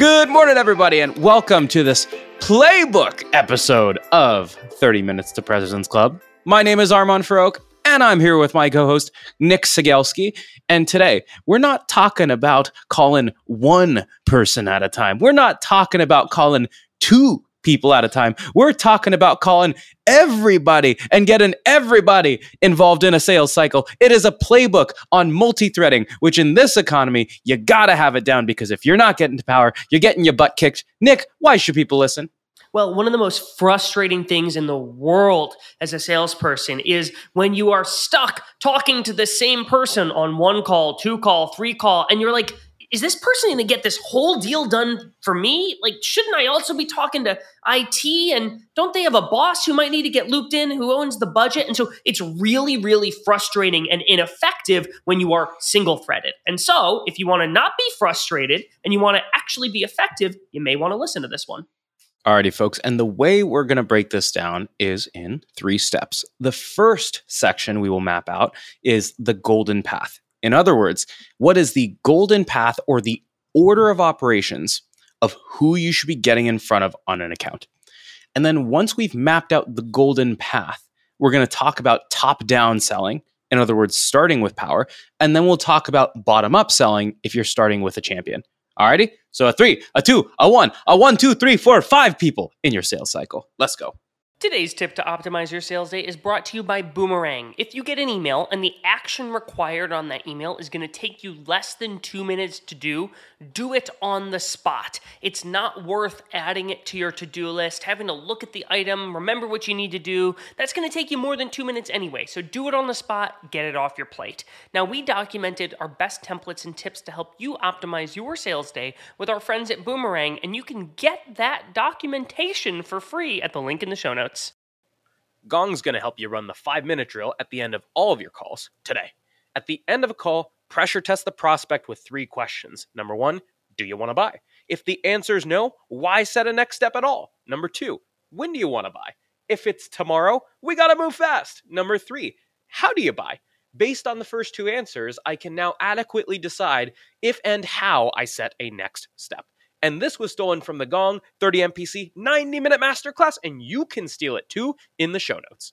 Good morning, everybody, and welcome to this playbook episode of 30 Minutes to President's Club. My name is Armand Farrokh, and I'm here with my co host, Nick Cegelski. And today, we're not talking about calling one person at a time. We're not talking about calling two people at a time. We're talking about calling everybody and getting everybody involved in a sales cycle. It is a playbook on multi threading, which in this economy, you gotta have it down because if you're not getting to power, you're getting your butt kicked. Nick, why should people listen? Well, one of the most frustrating things in the world as a salesperson is when you are stuck talking to the same person on one call, two call, three call, and you're like, is this person going to get this whole deal done for me? Like, shouldn't I also be talking to IT? And don't they have a boss who might need to get looped in who owns the budget? And so it's really, really frustrating and ineffective when you are single threaded. And so if you want to not be frustrated and you want to actually be effective, you may want to listen to this one. Alrighty, folks. And the way we're going to break this down is in three steps. The first section we will map out is the golden path. In other words, what is the golden path or the order of operations of who you should be getting in front of on an account? And then once we've mapped out the golden path, we're going to talk about top down selling. In other words, starting with power. And then we'll talk about bottom up selling if you're starting with a champion. Alrighty? So a three, a two, a one, a one, two, three, four, five people in your sales cycle. Let's go. Today's tip to optimize your sales day is brought to you by Boomerang. If you get an email and the action required on that email is going to take you less than two minutes to do, do it on the spot. It's not worth adding it to your to do list, having to look at the item, remember what you need to do. That's going to take you more than two minutes anyway. So do it on the spot, get it off your plate. Now, we documented our best templates and tips to help you optimize your sales day with our friends at Boomerang, and you can get that documentation for free at the link in the show notes. Gong's going to help you run the five minute drill at the end of all of your calls today. At the end of a call, pressure test the prospect with three questions. Number one, do you want to buy? If the answer is no, why set a next step at all? Number two, when do you want to buy? If it's tomorrow, we got to move fast. Number three, how do you buy? Based on the first two answers, I can now adequately decide if and how I set a next step. And this was stolen from the Gong 30 MPC 90 minute masterclass, and you can steal it too in the show notes.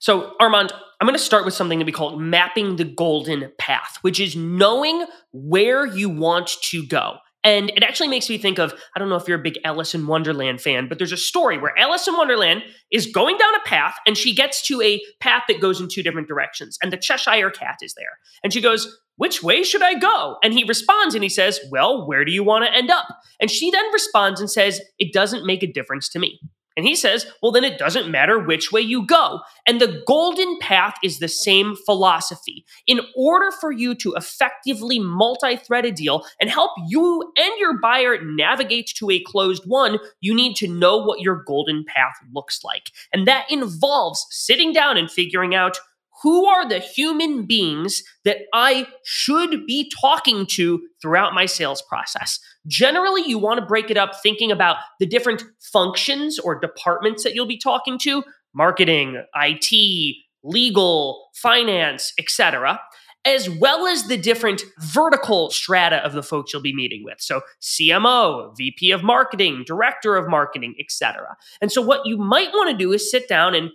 So, Armand, I'm going to start with something that we call mapping the golden path, which is knowing where you want to go. And it actually makes me think of I don't know if you're a big Alice in Wonderland fan, but there's a story where Alice in Wonderland is going down a path and she gets to a path that goes in two different directions. And the Cheshire Cat is there. And she goes, which way should I go? And he responds and he says, Well, where do you want to end up? And she then responds and says, It doesn't make a difference to me. And he says, well, then it doesn't matter which way you go. And the golden path is the same philosophy. In order for you to effectively multi thread a deal and help you and your buyer navigate to a closed won, you need to know what your golden path looks like. And that involves sitting down and figuring out who are the human beings that I should be talking to throughout my sales process? Generally, you want to break it up thinking about the different functions or departments that you'll be talking to marketing, IT, legal, finance, etc as well as the different vertical strata of the folks you'll be meeting with. So CMO, VP of marketing, director of marketing, etc. And so what you might want to do is sit down and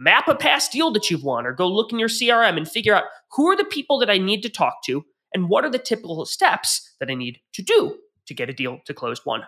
map a past deal that you've won or go look in your CRM and figure out who are the people that I need to talk to and what are the typical steps that I need to do to get a deal to close one.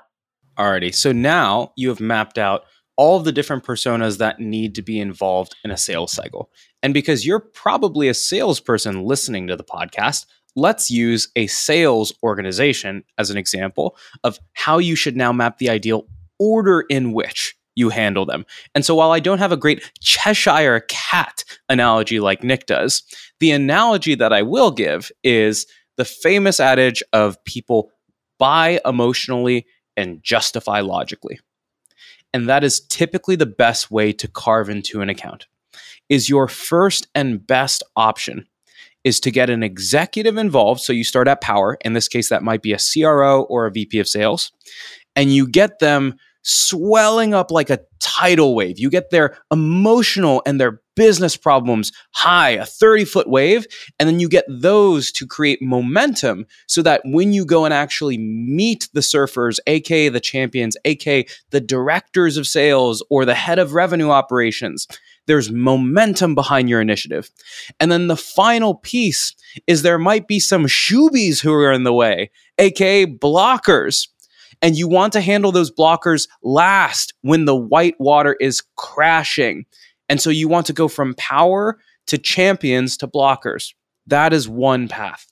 Alrighty. So now you have mapped out all the different personas that need to be involved in a sales cycle. And because you're probably a salesperson listening to the podcast, let's use a sales organization as an example of how you should now map the ideal order in which you handle them. And so while I don't have a great Cheshire cat analogy like Nick does, the analogy that I will give is the famous adage of people buy emotionally and justify logically. And that is typically the best way to carve into an account. Is your first and best option is to get an executive involved. So you start at power. In this case, that might be a CRO or a VP of sales. And you get them swelling up like a tidal wave. You get their emotional and their business problems high, a 30 foot wave, and then you get those to create momentum so that when you go and actually meet the surfers, aka the champions, aka the directors of sales or the head of revenue operations, there's momentum behind your initiative. And then the final piece is there might be some shoobies who are in the way, aka blockers and you want to handle those blockers last when the white water is crashing. And so you want to go from power to champions to blockers. That is one path.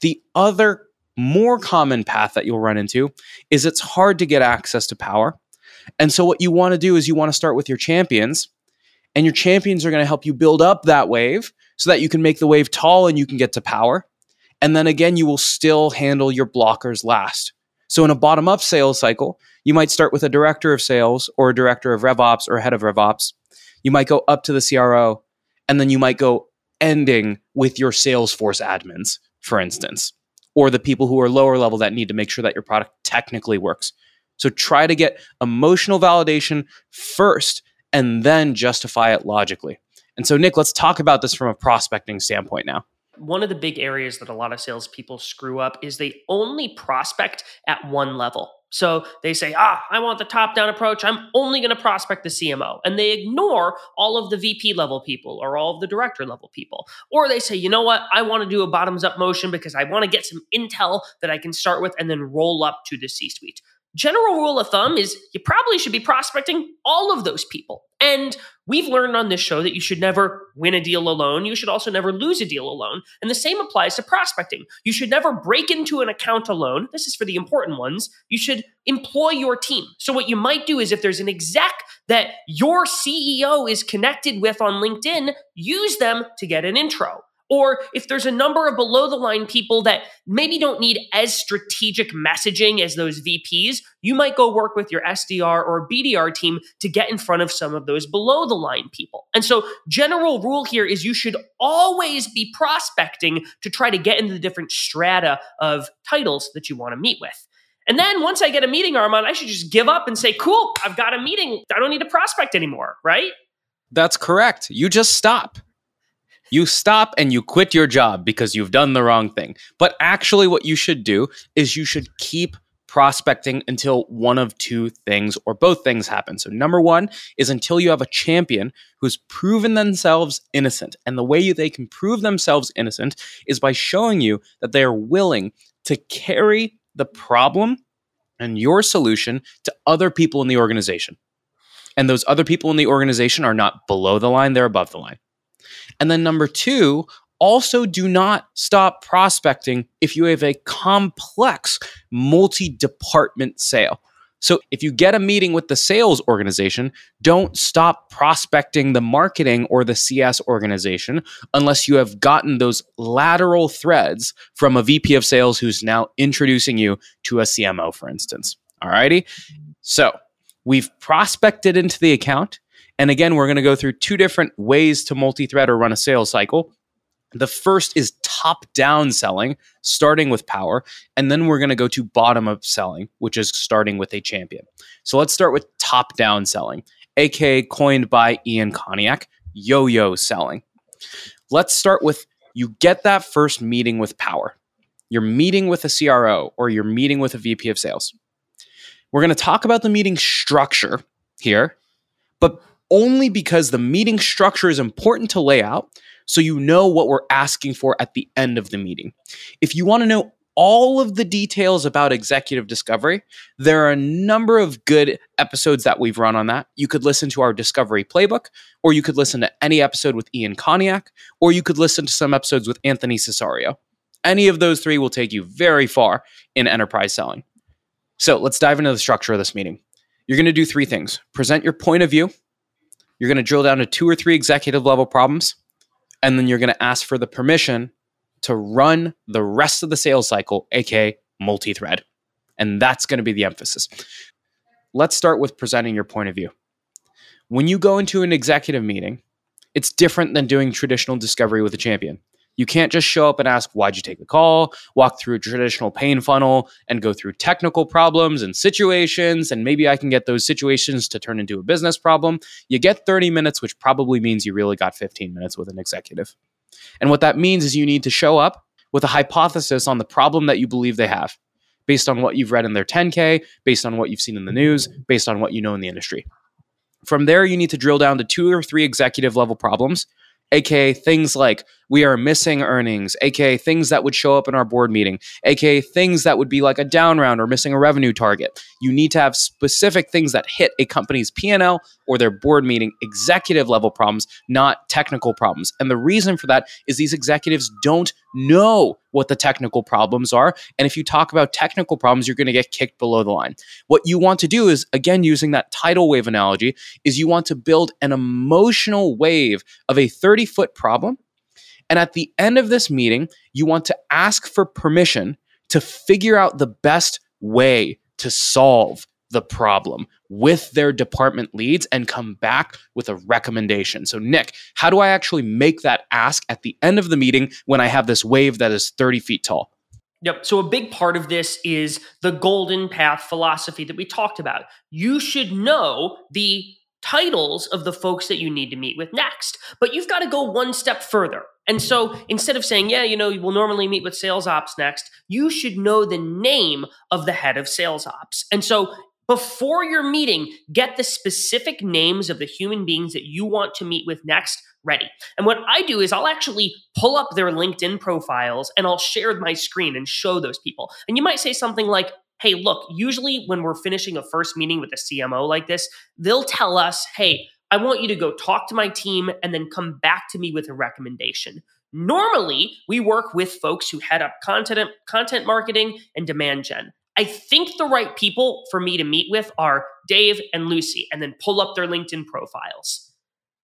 The other more common path that you'll run into is it's hard to get access to power. And so what you want to do is you want to start with your champions, and your champions are going to help you build up that wave so that you can make the wave tall and you can get to power. And then again, you will still handle your blockers last. So in a bottom up sales cycle, you might start with a director of sales or a director of RevOps or a head of RevOps. You might go up to the CRO, and then you might go ending with your Salesforce admins, for instance, or the people who are lower level that need to make sure that your product technically works. So try to get emotional validation first and then justify it logically. And so, Nick, let's talk about this from a prospecting standpoint now one of the big areas that a lot of salespeople screw up is they only prospect at one level. So they say, ah, I want the top down approach. I'm only going to prospect the CMO. And they ignore all of the VP level people or all of the director level people. Or they say, you know what? I want to do a bottoms up motion because I want to get some intel that I can start with and then roll up to the C suite general rule of thumb is you probably should be prospecting all of those people. And we've learned on this show that you should never win a deal alone. You should also never lose a deal alone. And the same applies to prospecting. You should never break into an account alone. This is for the important ones. You should employ your team. So, what you might do is if there's an exec that your CEO is connected with on LinkedIn, use them to get an intro. Or if there's a number of below the line people that maybe don't need as strategic messaging as those VPs, you might go work with your SDR or BDR team to get in front of some of those below the line people. And so, general rule here is you should always be prospecting to try to get into the different strata of titles that you want to meet with. And then once I get a meeting, Armand, I should just give up and say, cool, I've got a meeting. I don't need to prospect anymore, right? That's correct. You just stop you stop and you quit your job because you've done the wrong thing. But actually, what you should do is you should keep prospecting until one of two things or both things happen. So, number one is until you have a champion who's proven themselves innocent. And the way they can prove themselves innocent is by showing you that they are willing to carry the problem and your solution to other people in the organization. And those other people in the organization are not below the line, they're above the line. And then number two, also do not stop prospecting if you have a complex multi department sale. So if you get a meeting with the sales organization, don't stop prospecting the marketing or the CS organization unless you have gotten those lateral threads from a VP of sales who's now introducing you to a CMO, for instance. Alrighty. So we've prospected into the account. And again, we're going to go through two different ways to multi thread or run a sales cycle. The first is top down selling, starting with power. And then we're going to go to bottom up selling, which is starting with a champion. So let's start with top down selling, aka coined by Ian Koniak, yo yo selling. Let's start with you get that first meeting with power. You're meeting with a CRO or you're meeting with a VP of sales. We're going to talk about the meeting structure here, but only because the meeting structure is important to lay out so you know what we're asking for at the end of the meeting. If you want to know all of the details about executive discovery, there are a number of good episodes that we've run on that. You could listen to our discovery playbook, or you could listen to any episode with Ian Koniak, or you could listen to some episodes with Anthony Cesario. Any of those three will take you very far in enterprise selling. So let's dive into the structure of this meeting. You're going to do three things present your point of view, you're going to drill down to two or three executive level problems, and then you're going to ask for the permission to run the rest of the sales cycle, aka multi thread. And that's going to be the emphasis. Let's start with presenting your point of view. When you go into an executive meeting, it's different than doing traditional discovery with a champion. You can't just show up and ask, why'd you take the call, walk through a traditional pain funnel, and go through technical problems and situations, and maybe I can get those situations to turn into a business problem. You get 30 minutes, which probably means you really got 15 minutes with an executive. And what that means is you need to show up with a hypothesis on the problem that you believe they have, based on what you've read in their 10K, based on what you've seen in the news, based on what you know in the industry. From there, you need to drill down to two or three executive level problems aka things like we are missing earnings, aka things that would show up in our board meeting, aka things that would be like a down round or missing a revenue target. You need to have specific things that hit a company's P&L or their board meeting executive level problems, not technical problems. And the reason for that is these executives don't know what the technical problems are. And if you talk about technical problems, you're going to get kicked below the line. What you want to do is, again, using that tidal wave analogy, is you want to build an emotional wave of a 30 foot problem. And at the end of this meeting, you want to ask for permission to figure out the best way to solve the problem with their department leads and come back with a recommendation. So, Nick, how do I actually make that ask at the end of the meeting when I have this wave that is 30 feet tall? Yep. So, a big part of this is the golden path philosophy that we talked about. You should know the titles of the folks that you need to meet with next, but you've got to go one step further. And so instead of saying, yeah, you know, we'll normally meet with sales ops next, you should know the name of the head of sales ops. And so before your meeting, get the specific names of the human beings that you want to meet with next ready. And what I do is I'll actually pull up their LinkedIn profiles and I'll share my screen and show those people. And you might say something like, hey, look, usually when we're finishing a first meeting with a CMO like this, they'll tell us, hey, I want you to go talk to my team and then come back to me with a recommendation. Normally, we work with folks who head up content, content marketing and demand gen. I think the right people for me to meet with are Dave and Lucy, and then pull up their LinkedIn profiles.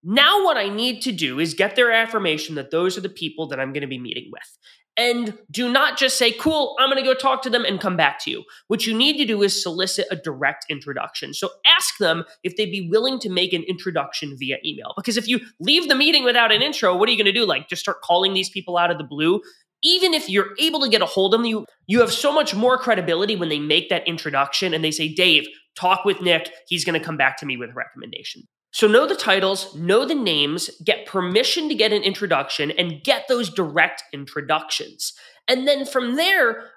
Now, what I need to do is get their affirmation that those are the people that I'm going to be meeting with. And do not just say, cool, I'm going to go talk to them and come back to you. What you need to do is solicit a direct introduction. So ask them if they'd be willing to make an introduction via email. Because if you leave the meeting without an intro, what are you going to do? Like just start calling these people out of the blue? even if you're able to get a hold of them, you you have so much more credibility when they make that introduction and they say, Dave, talk with Nick. He's going to come back to me with a recommendation. So know the titles, know the names, get permission to get an introduction, and get those direct introductions. And then from there,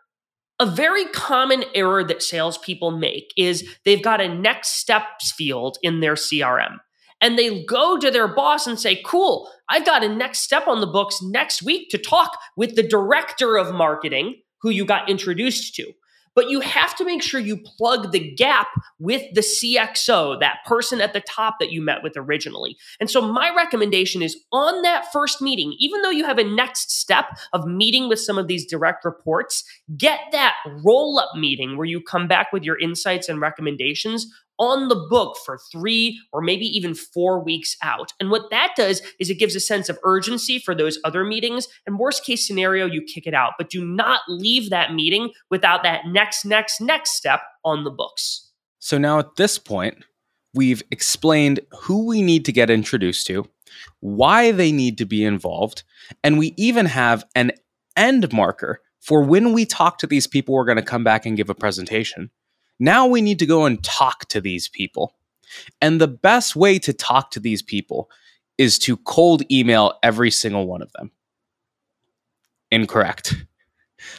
a very common error that salespeople make is they've got a next steps field in their CRM and they go to their boss and say, Cool, I've got a next step on the books next week to talk with the director of marketing who you got introduced to. But you have to make sure you plug the gap with the CXO, that person at the top that you met with originally. And so, my recommendation is on that first meeting, even though you have a next step of meeting with some of these direct reports, get that roll up meeting where you come back with your insights and recommendations on the book for three or maybe even four weeks out. And what that does is it gives a sense of urgency for those other meetings. And worst case scenario, you kick it out, but do not leave that meeting without that next, next, next step on the books. So now at this point, we've explained who we need to get introduced to, why they need to be involved, and we even have an end marker for when we talk to these people, we're going to come back and give a presentation. Now we need to go and talk to these people. And the best way to talk to these people is to cold email every single one of them. Incorrect.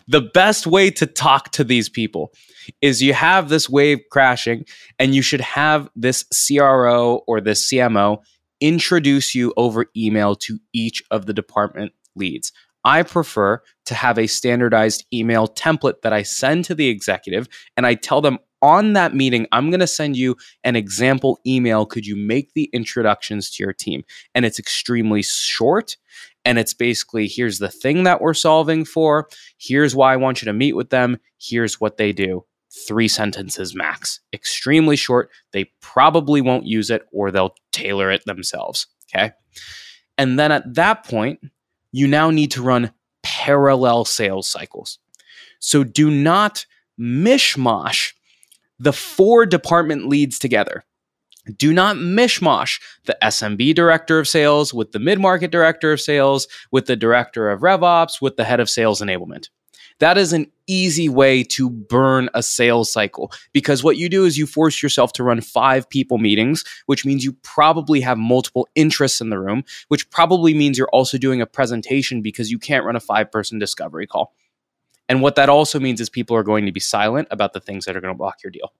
The best way to talk to these people is you have this wave crashing and you should have this CRO or this CMO introduce you over email to each of the department leads. I prefer to have a standardized email template that I send to the executive and I tell them on that meeting, I'm going to send you an example email. Could you make the introductions to your team? And it's extremely short. And it's basically here's the thing that we're solving for. Here's why I want you to meet with them. Here's what they do. Three sentences max. Extremely short. They probably won't use it or they'll tailor it themselves. Okay. And then at that point, you now need to run parallel sales cycles. So do not mishmash the four department leads together. Do not mishmash the SMB director of sales with the mid market director of sales, with the director of RevOps, with the head of sales enablement. That is an easy way to burn a sales cycle because what you do is you force yourself to run five people meetings, which means you probably have multiple interests in the room, which probably means you're also doing a presentation because you can't run a five person discovery call. And what that also means is people are going to be silent about the things that are going to block your deal.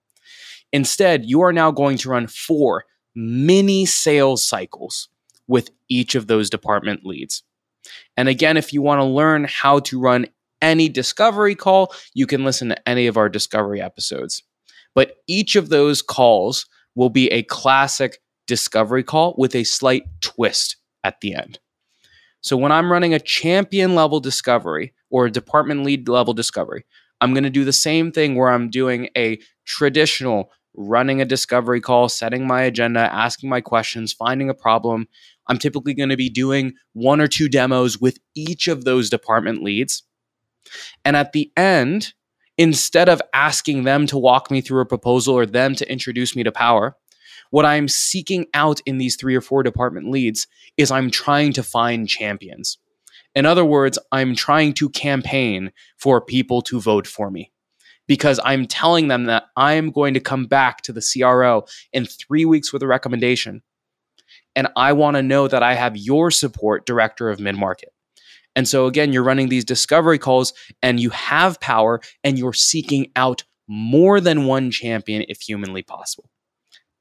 Instead, you are now going to run four mini sales cycles with each of those department leads. And again, if you want to learn how to run any discovery call, you can listen to any of our discovery episodes. But each of those calls will be a classic discovery call with a slight twist at the end. So when I'm running a champion level discovery or a department lead level discovery, I'm going to do the same thing where I'm doing a traditional running a discovery call, setting my agenda, asking my questions, finding a problem. I'm typically going to be doing one or two demos with each of those department leads. And at the end, instead of asking them to walk me through a proposal or them to introduce me to power, what I'm seeking out in these three or four department leads is I'm trying to find champions. In other words, I'm trying to campaign for people to vote for me because I'm telling them that I'm going to come back to the CRO in three weeks with a recommendation. And I want to know that I have your support, director of mid market. And so, again, you're running these discovery calls and you have power and you're seeking out more than one champion if humanly possible.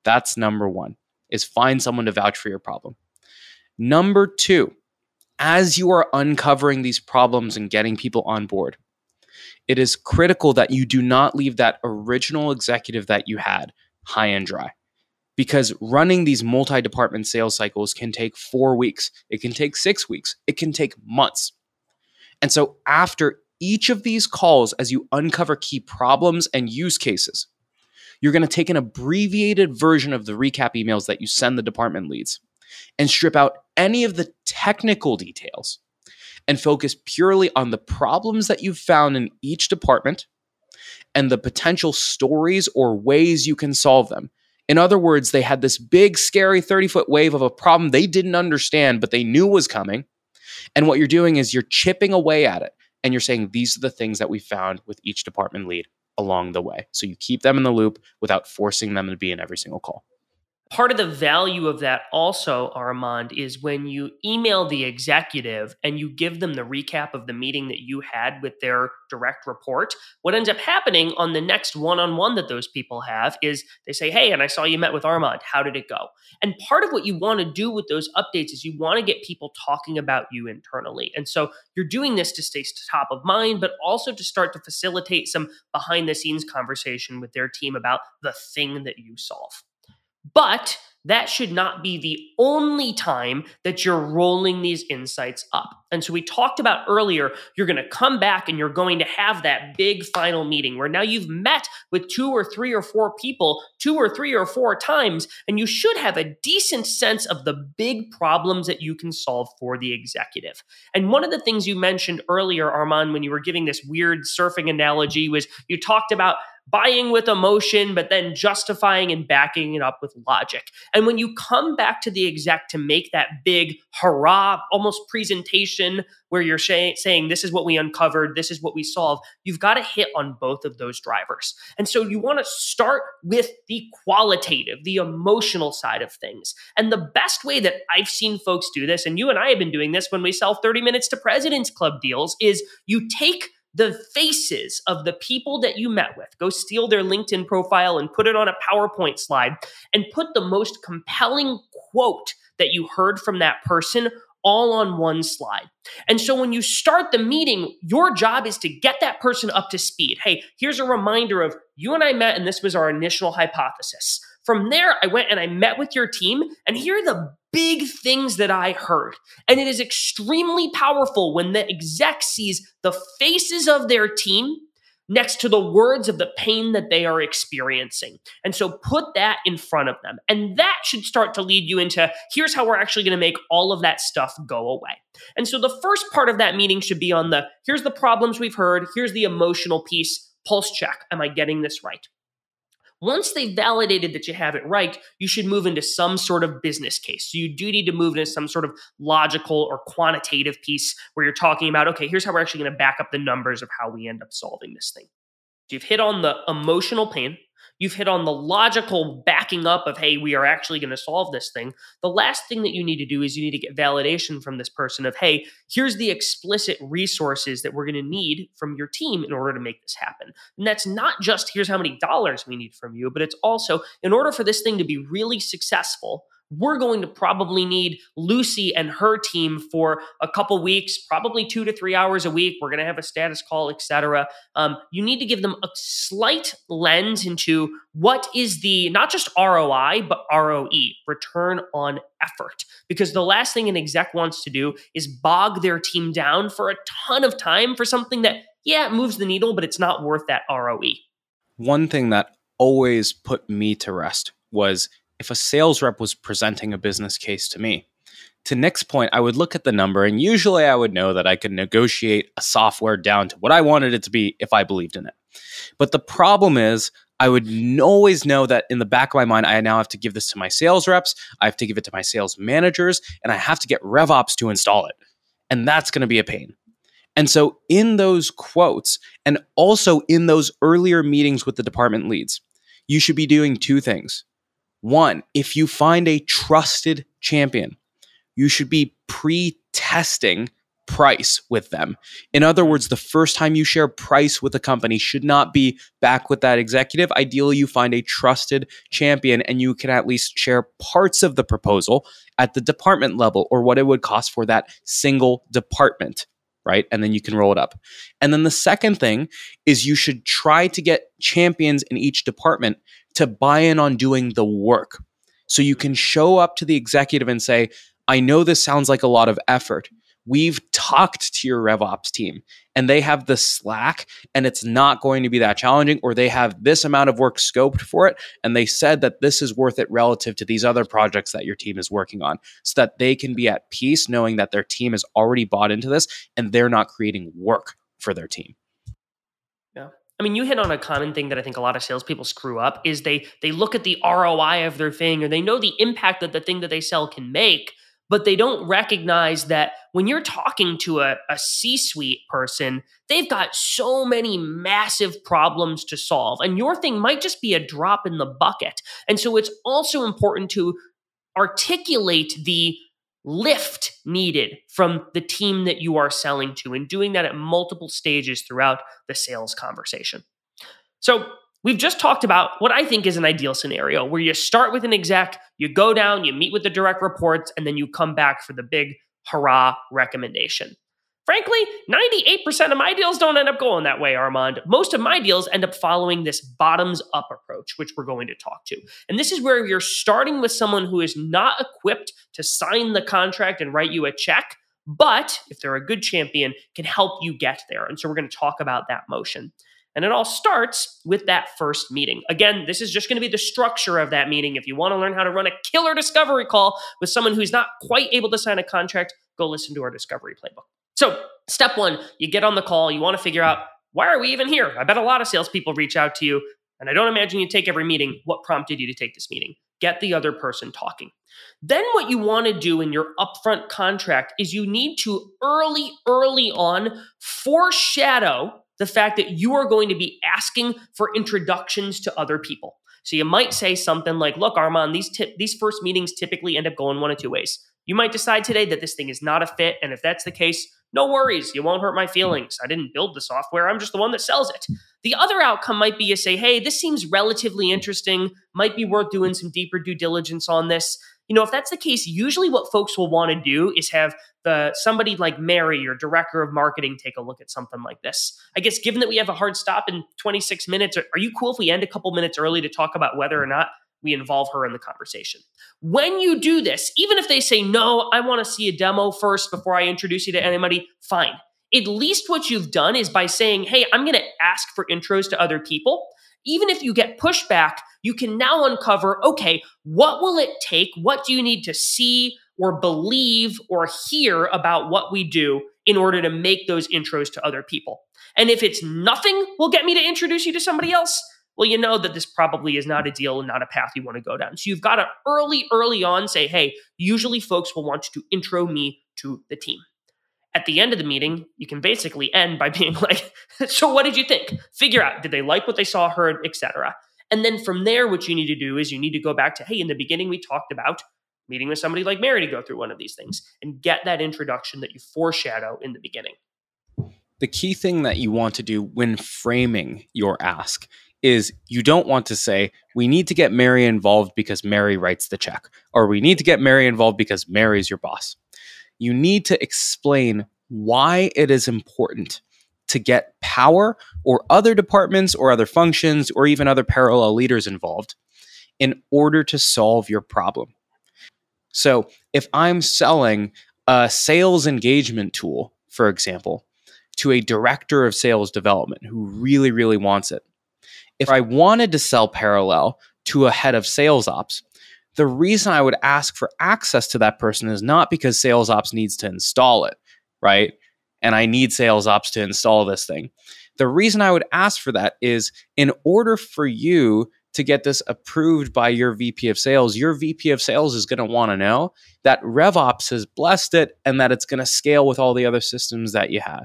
That's number one, is find someone to vouch for your problem. Number two, as you are uncovering these problems and getting people on board, it is critical that you do not leave that original executive that you had high and dry. Because running these multi department sales cycles can take four weeks, it can take six weeks, it can take months. And so, after each of these calls, as you uncover key problems and use cases, you're going to take an abbreviated version of the recap emails that you send the department leads and strip out any of the technical details and focus purely on the problems that you've found in each department and the potential stories or ways you can solve them. In other words, they had this big, scary 30 foot wave of a problem they didn't understand, but they knew was coming. And what you're doing is you're chipping away at it and you're saying, these are the things that we found with each department lead along the way. So you keep them in the loop without forcing them to be in every single call. Part of the value of that also armand is when you email the executive and you give them the recap of the meeting that you had with their direct report what ends up happening on the next one-on-one that those people have is they say hey and i saw you met with armand. How did it go? And part of what you want to do with those updates is you want to get people talking about you internally. And so you're doing this to stay top of mind but also to start to facilitate some behind the scenes conversation with their team about the thing that you solve but that should not be the only time that you're rolling these insights up. And so we talked about earlier, you're going to come back and you're going to have that big final meeting where now you've met with two or three or four people two or three or four times, and you should have a decent sense of the big problems that you can solve for the executive. And one of the things you mentioned earlier, Armand, when you were giving this weird surfing analogy was you talked about buying with emotion, but then justifying and backing it up with logic. And when you come back to the exec to make that big hurrah, almost presentation where you're say, saying, This is what we uncovered, this is what we solved, you've got to hit on both of those drivers. And so you want to start with the qualitative, the emotional side of things. And the best way that I've seen folks do this, and you and I have been doing this when we sell 30 minutes to President's Club deals, is you take the faces of the people that you met with. Go steal their LinkedIn profile and put it on a PowerPoint slide and put the most compelling quote that you heard from that person all on one slide. And so when you start the meeting, your job is to get that person up to speed. Hey, here's a reminder of you and I met, and this was our initial hypothesis. From there, I went and I met with your team, and here are the big things that I heard. And it is extremely powerful when the exec sees the faces of their team next to the words of the pain that they are experiencing. And so put that in front of them. And that should start to lead you into here's how we're actually going to make all of that stuff go away. And so the first part of that meeting should be on the here's the problems we've heard, here's the emotional piece, pulse check. Am I getting this right? Once they've validated that you have it right, you should move into some sort of business case. So you do need to move into some sort of logical or quantitative piece where you're talking about, okay, here's how we're actually going to back up the numbers of how we end up solving this thing. You've hit on the emotional pain. You've hit on the logical backing up of, hey, we are actually going to solve this thing. The last thing that you need to do is you need to get validation from this person of, hey, here's the explicit resources that we're going to need from your team in order to make this happen. And that's not just here's how many dollars we need from you, but it's also in order for this thing to be really successful, we're going to probably need Lucy and her team for a couple weeks, probably two to three hours a week. We're going to have a status call, etc. Um, you need to give them a slight lens into what is the not just ROI but ROE, return on effort, because the last thing an exec wants to do is bog their team down for a ton of time for something that yeah it moves the needle, but it's not worth that ROE. One thing that always put me to rest was if a sales rep was presenting a business case to me. To Nick's point, I would look at the number and usually I would know that I could negotiate a software down to what I wanted it to be if I believed in it. But the problem is, I would always know that in the back of my mind, I now have to give this to my sales reps, I have to give it to my sales managers, and I have to get RevOps to install it. And that's going to be a pain. And so, in those quotes, and also in those earlier meetings with the department leads, you should be doing two things. One, if you find a trusted champion, you should be pre testing price with them. In other words, the first time you share price with a company should not be back with that executive. Ideally, you find a trusted champion and you can at least share parts of the proposal at the department level or what it would cost for that single department. Right. And then you can roll it up. And then the second thing is you should try to get champions in each department to buy in on doing the work. So you can show up to the executive and say, I know this sounds like a lot of effort. We've talked to your RevOps team and they have the slack and it's not going to be that challenging, or they have this amount of work scoped for it. And they said that this is worth it relative to these other projects that your team is working on so that they can be at peace knowing that their team has already bought into this and they're not creating work for their team. I mean, you hit on a common thing that I think a lot of salespeople screw up is they they look at the ROI of their thing or they know the impact that the thing that they sell can make, but they don't recognize that when you're talking to a, a C suite person, they've got so many massive problems to solve. And your thing might just be a drop in the bucket. And so it's also important to articulate the lift needed from the team that you are selling to and doing that at multiple stages throughout the sales conversation. So, we've just talked about what I think is an ideal scenario where you start with an exec, you go down, you meet with the direct reports, and then you come back for the big hurrah recommendation. Frankly, 98% of my deals don't end up going that way, Armand. Most of my deals end up following this bottoms up approach, which we're going to talk to. And this is where you're starting with someone who is not equipped to sign the contract and write you a check, but if they're a good champion, can help you get there. And so we're going to talk about that motion. And it all starts with that first meeting. Again, this is just going to be the structure of that meeting. If you want to learn how to run a killer discovery call with someone who's not quite able to sign a contract, go listen to our discovery playbook. So, step one, you get on the call, you want to figure out why are we even here? I bet a lot of salespeople reach out to you, and I don't imagine you take every meeting. What prompted you to take this meeting? Get the other person talking. Then, what you want to do in your upfront contract is you need to early, early on foreshadow the fact that you are going to be asking for introductions to other people. So you might say something like, "Look, Armand, these t- these first meetings typically end up going one of two ways. You might decide today that this thing is not a fit, and if that's the case, no worries. You won't hurt my feelings. I didn't build the software. I'm just the one that sells it. The other outcome might be you say, hey, this seems relatively interesting, might be worth doing some deeper due diligence on this. You know, if that's the case, usually what folks will want to do is have the somebody like Mary, your director of marketing, take a look at something like this. I guess given that we have a hard stop in 26 minutes, are, are you cool if we end a couple minutes early to talk about whether or not we involve her in the conversation. When you do this, even if they say, no, I want to see a demo first before I introduce you to anybody, fine. At least what you've done is by saying, hey, I'm going to ask for intros to other people. Even if you get pushback, you can now uncover, okay, what will it take? What do you need to see or believe or hear about what we do in order to make those intros to other people? And if it's nothing will get me to introduce you to somebody else, well, you know that this probably is not a deal and not a path you want to go down. So you've got to early, early on say, hey, usually folks will want to intro me to the team. At the end of the meeting, you can basically end by being like, so what did you think? Figure out, did they like what they saw, heard, etc. And then from there, what you need to do is you need to go back to, hey, in the beginning, we talked about meeting with somebody like Mary to go through one of these things and get that introduction that you foreshadow in the beginning. The key thing that you want to do when framing your ask is you don't want to say, we need to get Mary involved because Mary writes the check, or we need to get Mary involved because Mary's your boss. You need to explain why it is important to get power or other departments or other functions or even other parallel leaders involved in order to solve your problem. So, if I'm selling a sales engagement tool, for example, to a director of sales development who really, really wants it, if I wanted to sell parallel to a head of sales ops, the reason I would ask for access to that person is not because sales ops needs to install it, right? And I need sales ops to install this thing. The reason I would ask for that is in order for you to get this approved by your VP of sales, your VP of sales is going to want to know that RevOps has blessed it and that it's going to scale with all the other systems that you have.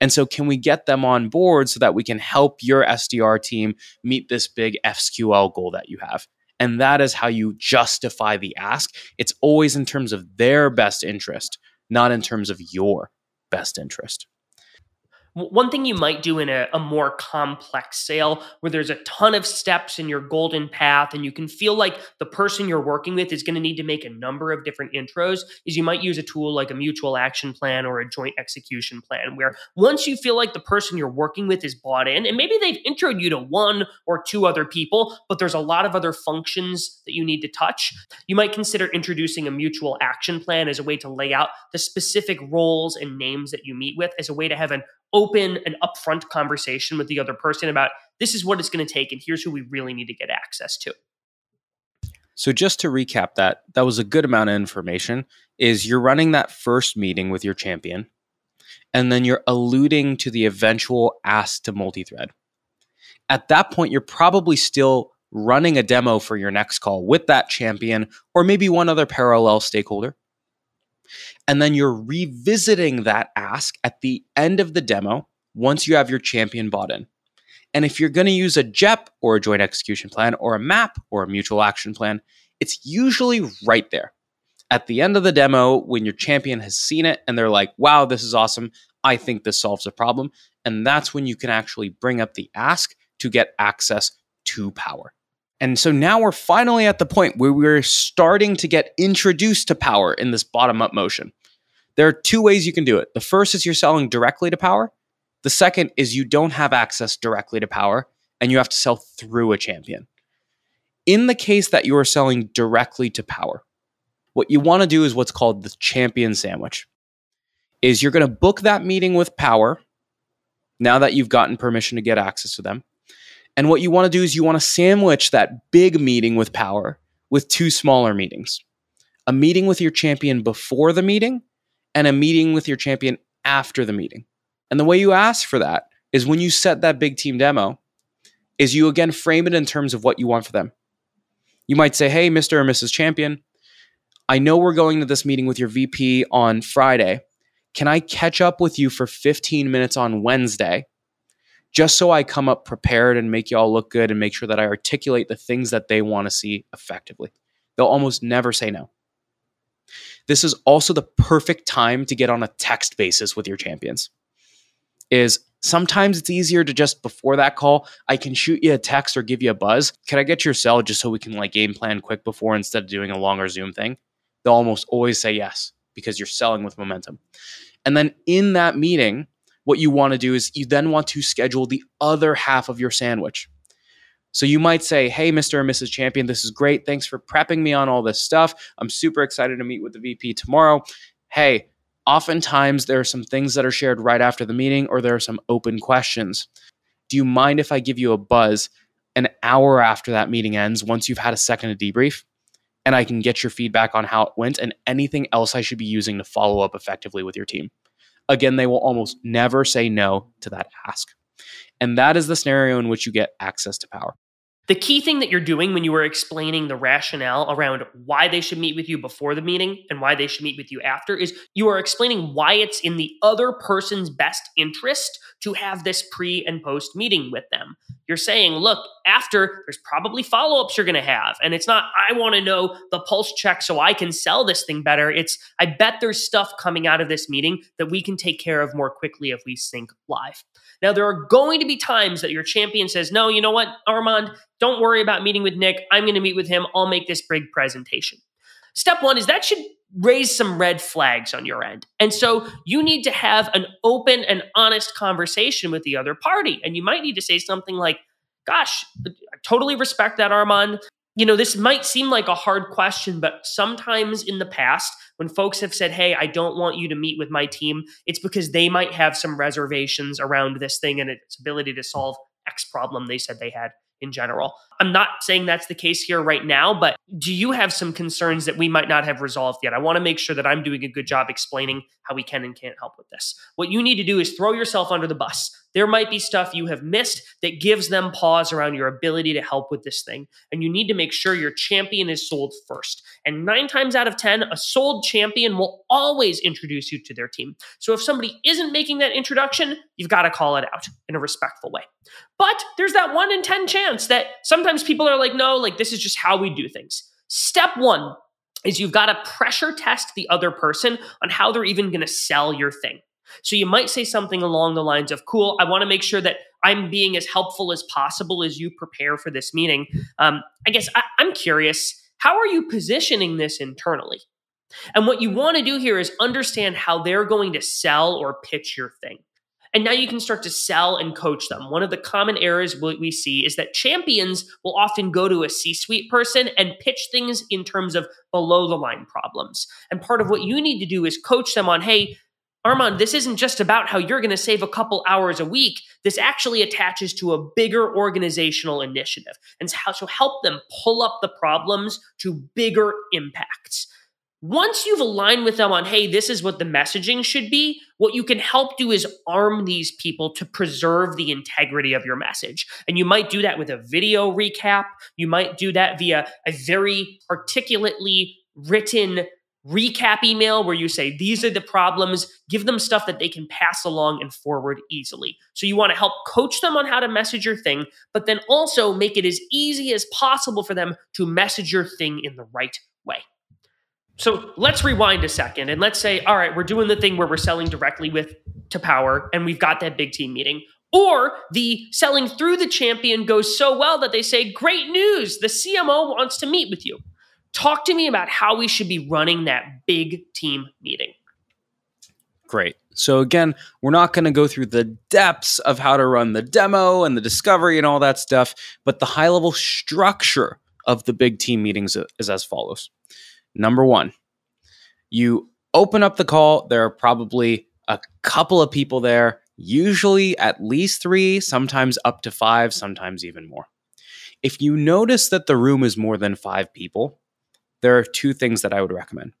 And so, can we get them on board so that we can help your SDR team meet this big SQL goal that you have? And that is how you justify the ask. It's always in terms of their best interest, not in terms of your best interest. One thing you might do in a, a, more complex sale where there's a ton of steps in your golden path and you can feel like the person you're working with is going to need to make a number of different intros is you might use a tool like a mutual action plan or a joint execution plan where once you feel like the person you're working with is bought in and maybe they've introed you to one or two other people, but there's a lot of other functions that you need to touch, you might consider introducing a mutual action plan as a way to lay out the specific roles and names that you meet with as a way to have an open and upfront conversation with the other person about this is what it's going to take and here's who we really need to get access to. So just to recap that, that was a good amount of information is you're running that first meeting with your champion and then you're alluding to the eventual ask to multi-thread. At that point you're probably still running a demo for your next call with that champion or maybe one other parallel stakeholder. And then you're revisiting that ask at the end of the demo once you have your champion bought in. And if you're going to use a JEP or a joint execution plan or a MAP or a mutual action plan, it's usually right there. At the end of the demo, when your champion has seen it and they're like, wow, this is awesome. I think this solves a problem. And that's when you can actually bring up the ask to get access to power. And so now we're finally at the point where we're starting to get introduced to power in this bottom up motion. There are two ways you can do it. The first is you're selling directly to power, the second is you don't have access directly to power and you have to sell through a champion. In the case that you are selling directly to power, what you want to do is what's called the champion sandwich. Is you're going to book that meeting with power now that you've gotten permission to get access to them. And what you want to do is you want to sandwich that big meeting with power with two smaller meetings. A meeting with your champion before the meeting and a meeting with your champion after the meeting. And the way you ask for that is when you set that big team demo, is you again frame it in terms of what you want for them. You might say, hey, Mr. or Mrs. Champion, I know we're going to this meeting with your VP on Friday. Can I catch up with you for 15 minutes on Wednesday? Just so I come up prepared and make you all look good and make sure that I articulate the things that they want to see effectively. They'll almost never say no. This is also the perfect time to get on a text basis with your champions is sometimes it's easier to just before that call, I can shoot you a text or give you a buzz. Can I get your cell just so we can like game plan quick before instead of doing a longer Zoom thing? They'll almost always say yes because you're selling with momentum. And then in that meeting, what you want to do is you then want to schedule the other half of your sandwich. So you might say, Hey, Mr. and Mrs. Champion, this is great. Thanks for prepping me on all this stuff. I'm super excited to meet with the VP tomorrow. Hey, Oftentimes, there are some things that are shared right after the meeting, or there are some open questions. Do you mind if I give you a buzz an hour after that meeting ends, once you've had a second to debrief? And I can get your feedback on how it went and anything else I should be using to follow up effectively with your team. Again, they will almost never say no to that ask. And that is the scenario in which you get access to power. The key thing that you're doing when you are explaining the rationale around why they should meet with you before the meeting and why they should meet with you after is you are explaining why it's in the other person's best interest to have this pre and post meeting with them. You're saying, look, after there's probably follow ups you're going to have. And it's not, I want to know the pulse check so I can sell this thing better. It's, I bet there's stuff coming out of this meeting that we can take care of more quickly if we sync live. Now, there are going to be times that your champion says, No, you know what, Armand, don't worry about meeting with Nick. I'm going to meet with him. I'll make this big presentation. Step one is that should raise some red flags on your end. And so you need to have an open and honest conversation with the other party. And you might need to say something like, Gosh, I totally respect that, Armand you know, this might seem like a hard question, but sometimes in the past, when folks have said, Hey, I don't want you to meet with my team, it's because they might have some reservations around this thing and its ability to solve X problem they said they had in general. I'm not saying that's the case here right now, but do you have some concerns that we might not have resolved yet? I want to make sure that I'm doing a good job explaining how we can and can't help with this. What you need to do is throw yourself under the bus. There might be stuff you have missed that gives them pause around your ability to help with this thing. And you need to make sure your champion is sold first. And nine times out of 10, a sold champion will always introduce you to their team. So if somebody isn't making that introduction, you've got to call it out in a respectful way. But there's that one in 10 chance that sometimes people are like, no, like this is just how we do things. Step one is you've got to pressure test the other person on how they're even going to sell your thing. So you might say something along the lines of, cool, I want to make sure that I'm being as helpful as possible as you prepare for this meeting. Um, I guess I, I'm curious, how are you positioning this internally? And what you want to do here is understand how they're going to sell or pitch your thing. And now you can start to sell and coach them. One of the common errors we see is that champions will often go to a C suite person and pitch things in terms of below the line problems. And part of what you need to do is coach them on, hey, Armand, this isn't just about how you're going to save a couple hours a week. This actually attaches to a bigger organizational initiative. And so help them pull up the problems to bigger impacts. Once you've aligned with them on, hey, this is what the messaging should be, what you can help do is arm these people to preserve the integrity of your message. And you might do that with a video recap. You might do that via a very articulately written recap email where you say, These are the problems, give them stuff that they can pass along and forward easily. So you want to help coach them on how to message your thing, but then also make it as easy as possible for them to message your thing in the right way. So let's rewind a second and let's say, all right, we're doing the thing where we're selling directly with to power and we've got that big team meeting. Or the selling through the champion goes so well that they say, Great news, the CMO wants to meet with you. Talk to me about how we should be running that big team meeting. Great. So, again, we're not going to go through the depths of how to run the demo and the discovery and all that stuff, but the high level structure of the big team meetings is as follows. Number one, you open up the call. There are probably a couple of people there usually at least three, sometimes up to five, sometimes even more. If you notice that the room is more than five people, there are two things that I would recommend.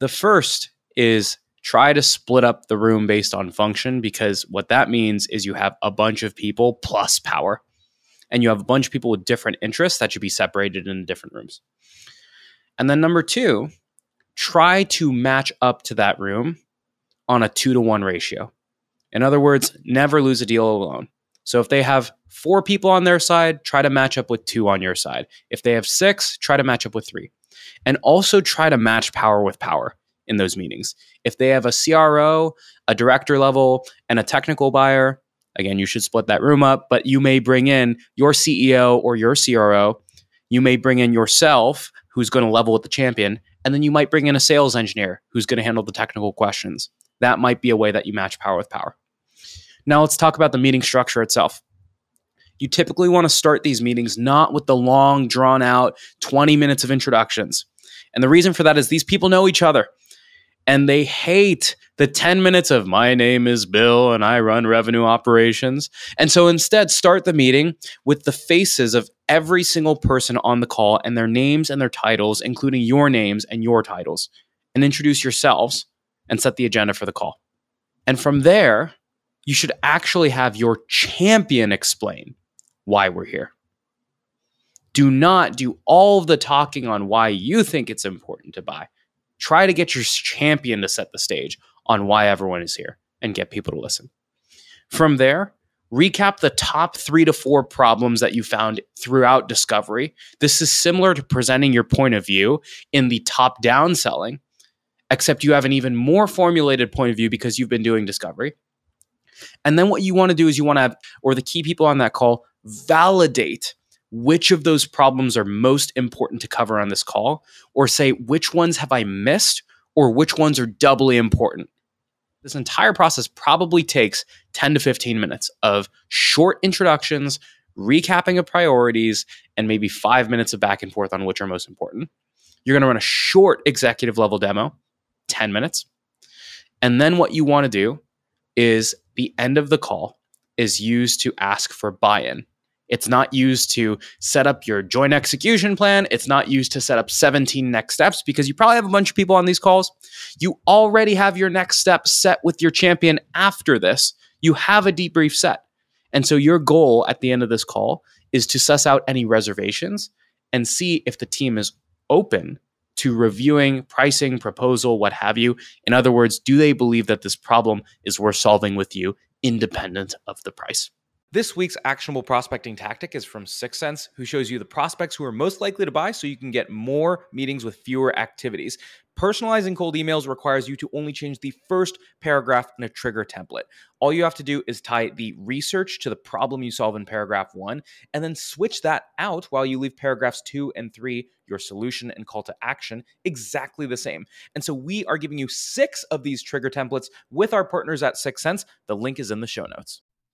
The first is try to split up the room based on function because what that means is you have a bunch of people plus power and you have a bunch of people with different interests that should be separated in different rooms. And then number two, try to match up to that room on a two to one ratio. In other words, never lose a deal alone. So if they have four people on their side, try to match up with two on your side. If they have six, try to match up with three. And also try to match power with power in those meetings. If they have a CRO, a director level, and a technical buyer, again, you should split that room up, but you may bring in your CEO or your CRO. You may bring in yourself, who's going to level with the champion, and then you might bring in a sales engineer who's going to handle the technical questions. That might be a way that you match power with power. Now let's talk about the meeting structure itself. You typically want to start these meetings not with the long, drawn out 20 minutes of introductions. And the reason for that is these people know each other and they hate the 10 minutes of my name is Bill and I run revenue operations. And so instead, start the meeting with the faces of every single person on the call and their names and their titles, including your names and your titles, and introduce yourselves and set the agenda for the call. And from there, you should actually have your champion explain why we're here. Do not do all the talking on why you think it's important to buy. Try to get your champion to set the stage on why everyone is here and get people to listen. From there, recap the top three to four problems that you found throughout discovery. This is similar to presenting your point of view in the top down selling, except you have an even more formulated point of view because you've been doing discovery. And then what you want to do is you want to have, or the key people on that call, validate which of those problems are most important to cover on this call, or say which ones have I missed, or which ones are doubly important. This entire process probably takes 10 to 15 minutes of short introductions, recapping of priorities, and maybe five minutes of back and forth on which are most important. You're going to run a short executive level demo 10 minutes. And then what you want to do is the end of the call is used to ask for buy in. It's not used to set up your joint execution plan. It's not used to set up 17 next steps because you probably have a bunch of people on these calls. You already have your next step set with your champion after this. You have a debrief set. And so your goal at the end of this call is to suss out any reservations and see if the team is open to reviewing pricing, proposal, what have you. In other words, do they believe that this problem is worth solving with you independent of the price? This week's actionable prospecting tactic is from 6sense, who shows you the prospects who are most likely to buy so you can get more meetings with fewer activities. Personalizing cold emails requires you to only change the first paragraph in a trigger template. All you have to do is tie the research to the problem you solve in paragraph one, and then switch that out while you leave paragraphs two and three, your solution and call to action, exactly the same. And so we are giving you six of these trigger templates with our partners at 6sense. The link is in the show notes.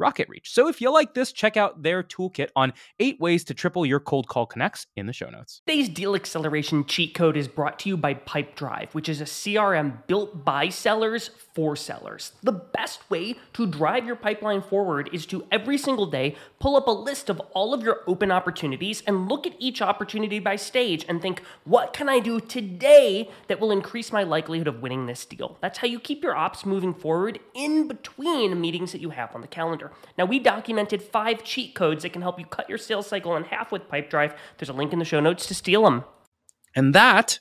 Rocket Reach. So if you like this, check out their toolkit on eight ways to triple your cold call connects in the show notes. Today's deal acceleration cheat code is brought to you by Pipedrive, which is a CRM built by sellers for sellers. The best way to drive your pipeline forward is to every single day pull up a list of all of your open opportunities and look at each opportunity by stage and think, what can I do today that will increase my likelihood of winning this deal? That's how you keep your ops moving forward in between meetings that you have on the calendar. Now, we documented five cheat codes that can help you cut your sales cycle in half with Pipedrive. There's a link in the show notes to steal them. And that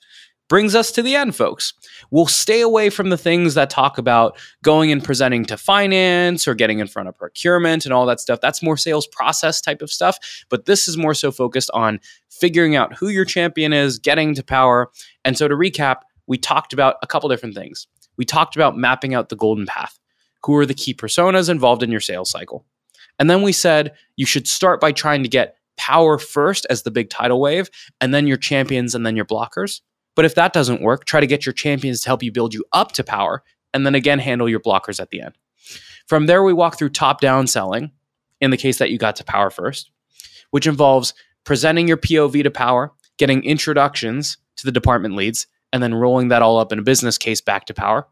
brings us to the end, folks. We'll stay away from the things that talk about going and presenting to finance or getting in front of procurement and all that stuff. That's more sales process type of stuff. But this is more so focused on figuring out who your champion is, getting to power. And so to recap, we talked about a couple different things. We talked about mapping out the golden path. Who are the key personas involved in your sales cycle? And then we said you should start by trying to get power first as the big tidal wave, and then your champions, and then your blockers. But if that doesn't work, try to get your champions to help you build you up to power, and then again, handle your blockers at the end. From there, we walk through top down selling in the case that you got to power first, which involves presenting your POV to power, getting introductions to the department leads, and then rolling that all up in a business case back to power.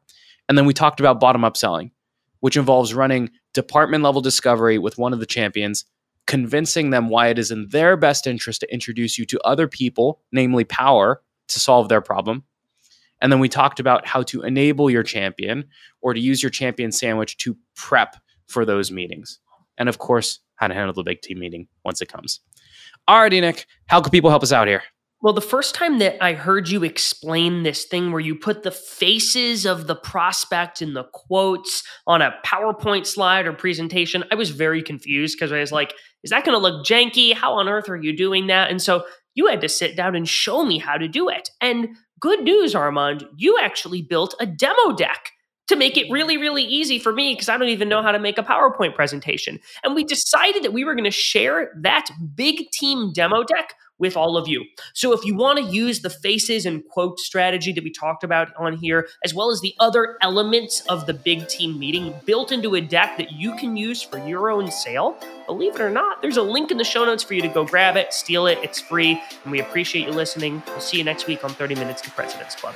And then we talked about bottom up selling, which involves running department level discovery with one of the champions, convincing them why it is in their best interest to introduce you to other people, namely power, to solve their problem. And then we talked about how to enable your champion or to use your champion sandwich to prep for those meetings. And of course, how to handle the big team meeting once it comes. Alrighty, Nick, how can people help us out here? Well, the first time that I heard you explain this thing where you put the faces of the prospect in the quotes on a PowerPoint slide or presentation, I was very confused because I was like, is that going to look janky? How on earth are you doing that? And so you had to sit down and show me how to do it. And good news, Armand, you actually built a demo deck to make it really, really easy for me because I don't even know how to make a PowerPoint presentation. And we decided that we were going to share that big team demo deck with all of you. So if you want to use the faces and quote strategy that we talked about on here, as well as the other elements of the big team meeting built into a deck that you can use for your own sale, believe it or not, there's a link in the show notes for you to go grab it, steal it. It's free. And we appreciate you listening. We'll see you next week on 30 Minutes to President's Club.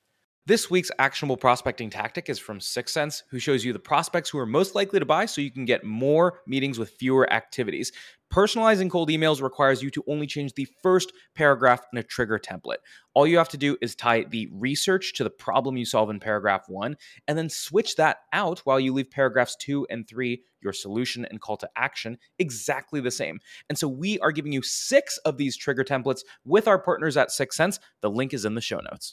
This week's actionable prospecting tactic is from 6sense, who shows you the prospects who are most likely to buy so you can get more meetings with fewer activities. Personalizing cold emails requires you to only change the first paragraph in a trigger template. All you have to do is tie the research to the problem you solve in paragraph one, and then switch that out while you leave paragraphs two and three, your solution and call to action, exactly the same. And so we are giving you six of these trigger templates with our partners at 6sense. The link is in the show notes.